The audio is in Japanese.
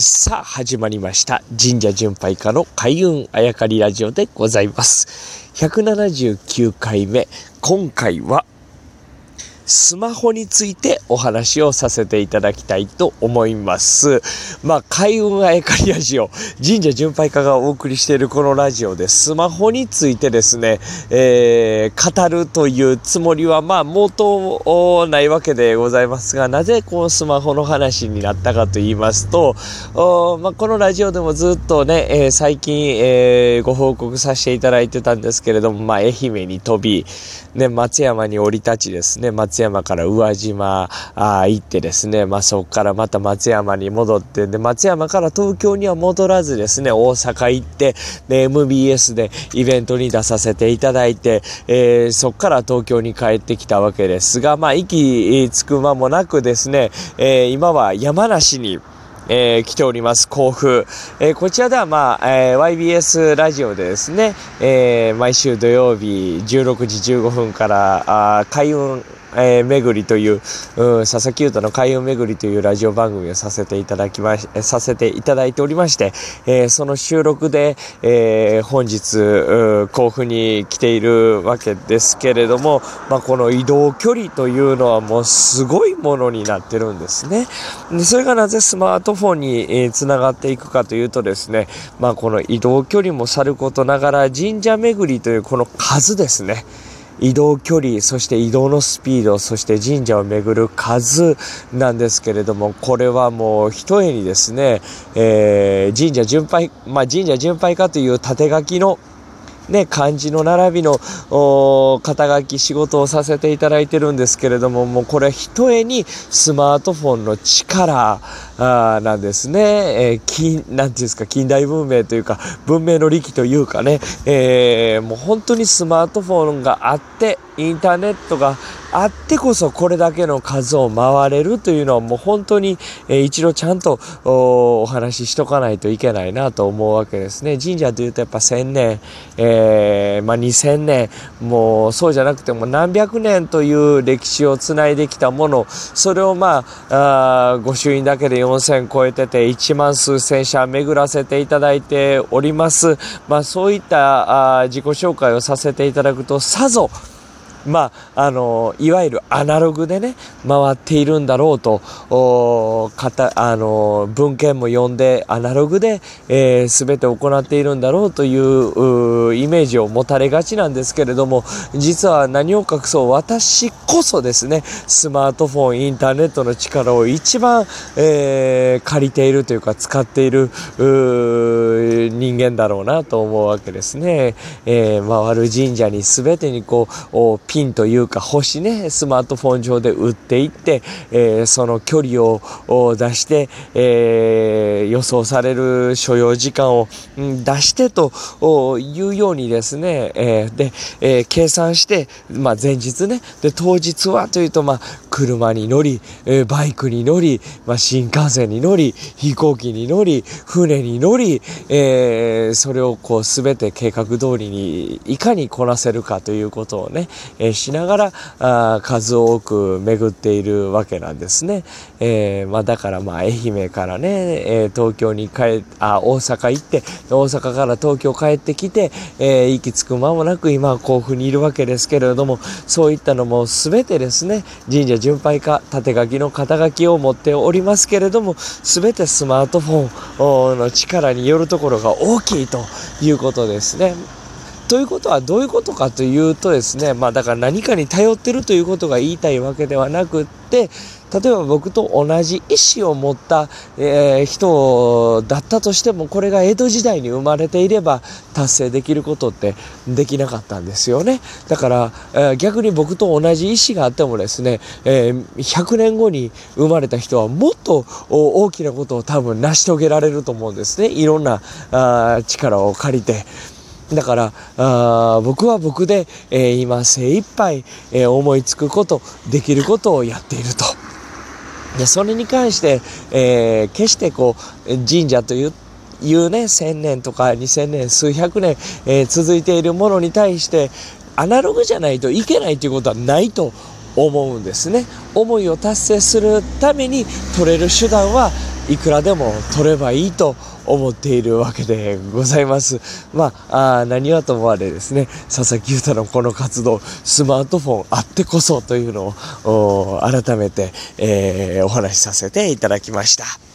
さあ、始まりました。神社巡拝家の開運あやかりラジオでございます。179回目。今回は、スマホについてお話をさせていただきたいと思います。まあ、開運あやかりラジオ、神社巡拝家がお送りしているこのラジオでスマホについてですね、えー、語るというつもりは、まあ、元ないわけでございますが、なぜこのスマホの話になったかと言いますと、おまあ、このラジオでもずっとね、えー、最近、えー、ご報告させていただいてたんですけれども、まあ、愛媛に飛び、ね、松山に降り立ちですね、松山から宇和島あ行ってですね、まあ、そこからまた松山に戻って、で、松山から東京には戻らずですね、大阪行って、で、MBS でイベントに出させていただいて、えー、そこから東京に帰ってきたわけですが、まあ、息つく間もなくですね、えー、今は山梨に、えー、来ております、甲府。えー、こちらでは、まあ、えー、YBS ラジオでですね、えー、毎週土曜日16時15分から、あ開運、えー、巡りという、うん、佐々木優太の開運巡りというラジオ番組をさせていただきまし、させていただいておりまして、えー、その収録で、えー、本日、甲府に来ているわけですけれども、まあ、この移動距離というのはもうすごいものになってるんですね。でそれがなぜスマートフォンに、えー、つながっていくかというとですね、まあ、この移動距離もさることながら神社巡りというこの数ですね。移動距離、そして移動のスピード、そして神社を巡る数なんですけれども、これはもう一重にですね、えー、神社巡拝、まあ、神社巡拝かという縦書きのね、漢字の並びの肩書き仕事をさせていただいてるんですけれども、もうこれひとえにスマートフォンの力あなんですね。えー、近、なんていうんですか、近代文明というか、文明の利器というかね、えー、もう本当にスマートフォンがあって、インターネットがあってこそこれだけの数を回れるというのはもう本当に、えー、一度ちゃんとお話ししとかないといけないなと思うわけですね。神社というとやっぱ1000年、え、まあ2000年、もうそうじゃなくても何百年という歴史をつないできたもの、それをまあ、あ御朱印だけで4000超えてて1万数千社巡らせていただいております。まあそういったあ自己紹介をさせていただくとさぞまあ、あの、いわゆるアナログでね、回っているんだろうと、おかた、あの、文献も読んで、アナログで、えー、全て行っているんだろうというイメージを持たれがちなんですけれども、実は何を隠そう、私こそですね、スマートフォン、インターネットの力を一番、えー、借りているというか、使っている、人間だろうなと思うわけですね。えー、回る神社に全てにこう、ピンというか星ね、スマートフォン上で売っていって、えー、その距離を出して、えー、予想される所要時間を出してというようにですね、えー、で、え、計算して、まあ、前日ね、で、当日はというと、まあ、車に乗り、えー、バイクに乗り、まあ、新幹線に乗り、飛行機に乗り、船に乗り、えー、それをこう全て計画通りにいかにこなせるかということをね、えー、しながらあ数多く巡っているわけなんですね。えー、まあ、だからまあ愛媛からね、えー、東京に帰っあ大阪行って大阪から東京帰ってきて、えー、息つく間もなく今は甲府にいるわけですけれどもそういったのも全てですね神社巡拝家縦書きの肩書きを持っておりますけれども全てスマートフォンの力によるところが大きいということですね。ということはどういうことかというとですね、まあだから何かに頼ってるということが言いたいわけではなくって、例えば僕と同じ意思を持った、えー、人だったとしても、これが江戸時代に生まれていれば達成できることってできなかったんですよね。だから、えー、逆に僕と同じ意思があってもですね、えー、100年後に生まれた人はもっと大きなことを多分成し遂げられると思うんですね。いろんなあ力を借りて。だからあ僕は僕で、えー、今精一杯、えー、思いつくことできることをやっていると。でそれに関して、えー、決してこう神社といういうね1000年とか2000年数百年、えー、続いているものに対してアナログじゃないといけないということはないと思うんですね。思いを達成するために取れる手段はいくらでも取ればいいと思っているわけでございます。まあ、あ何はともあれですね、佐々木優太のこの活動、スマートフォンあってこそというのを改めて、えー、お話しさせていただきました。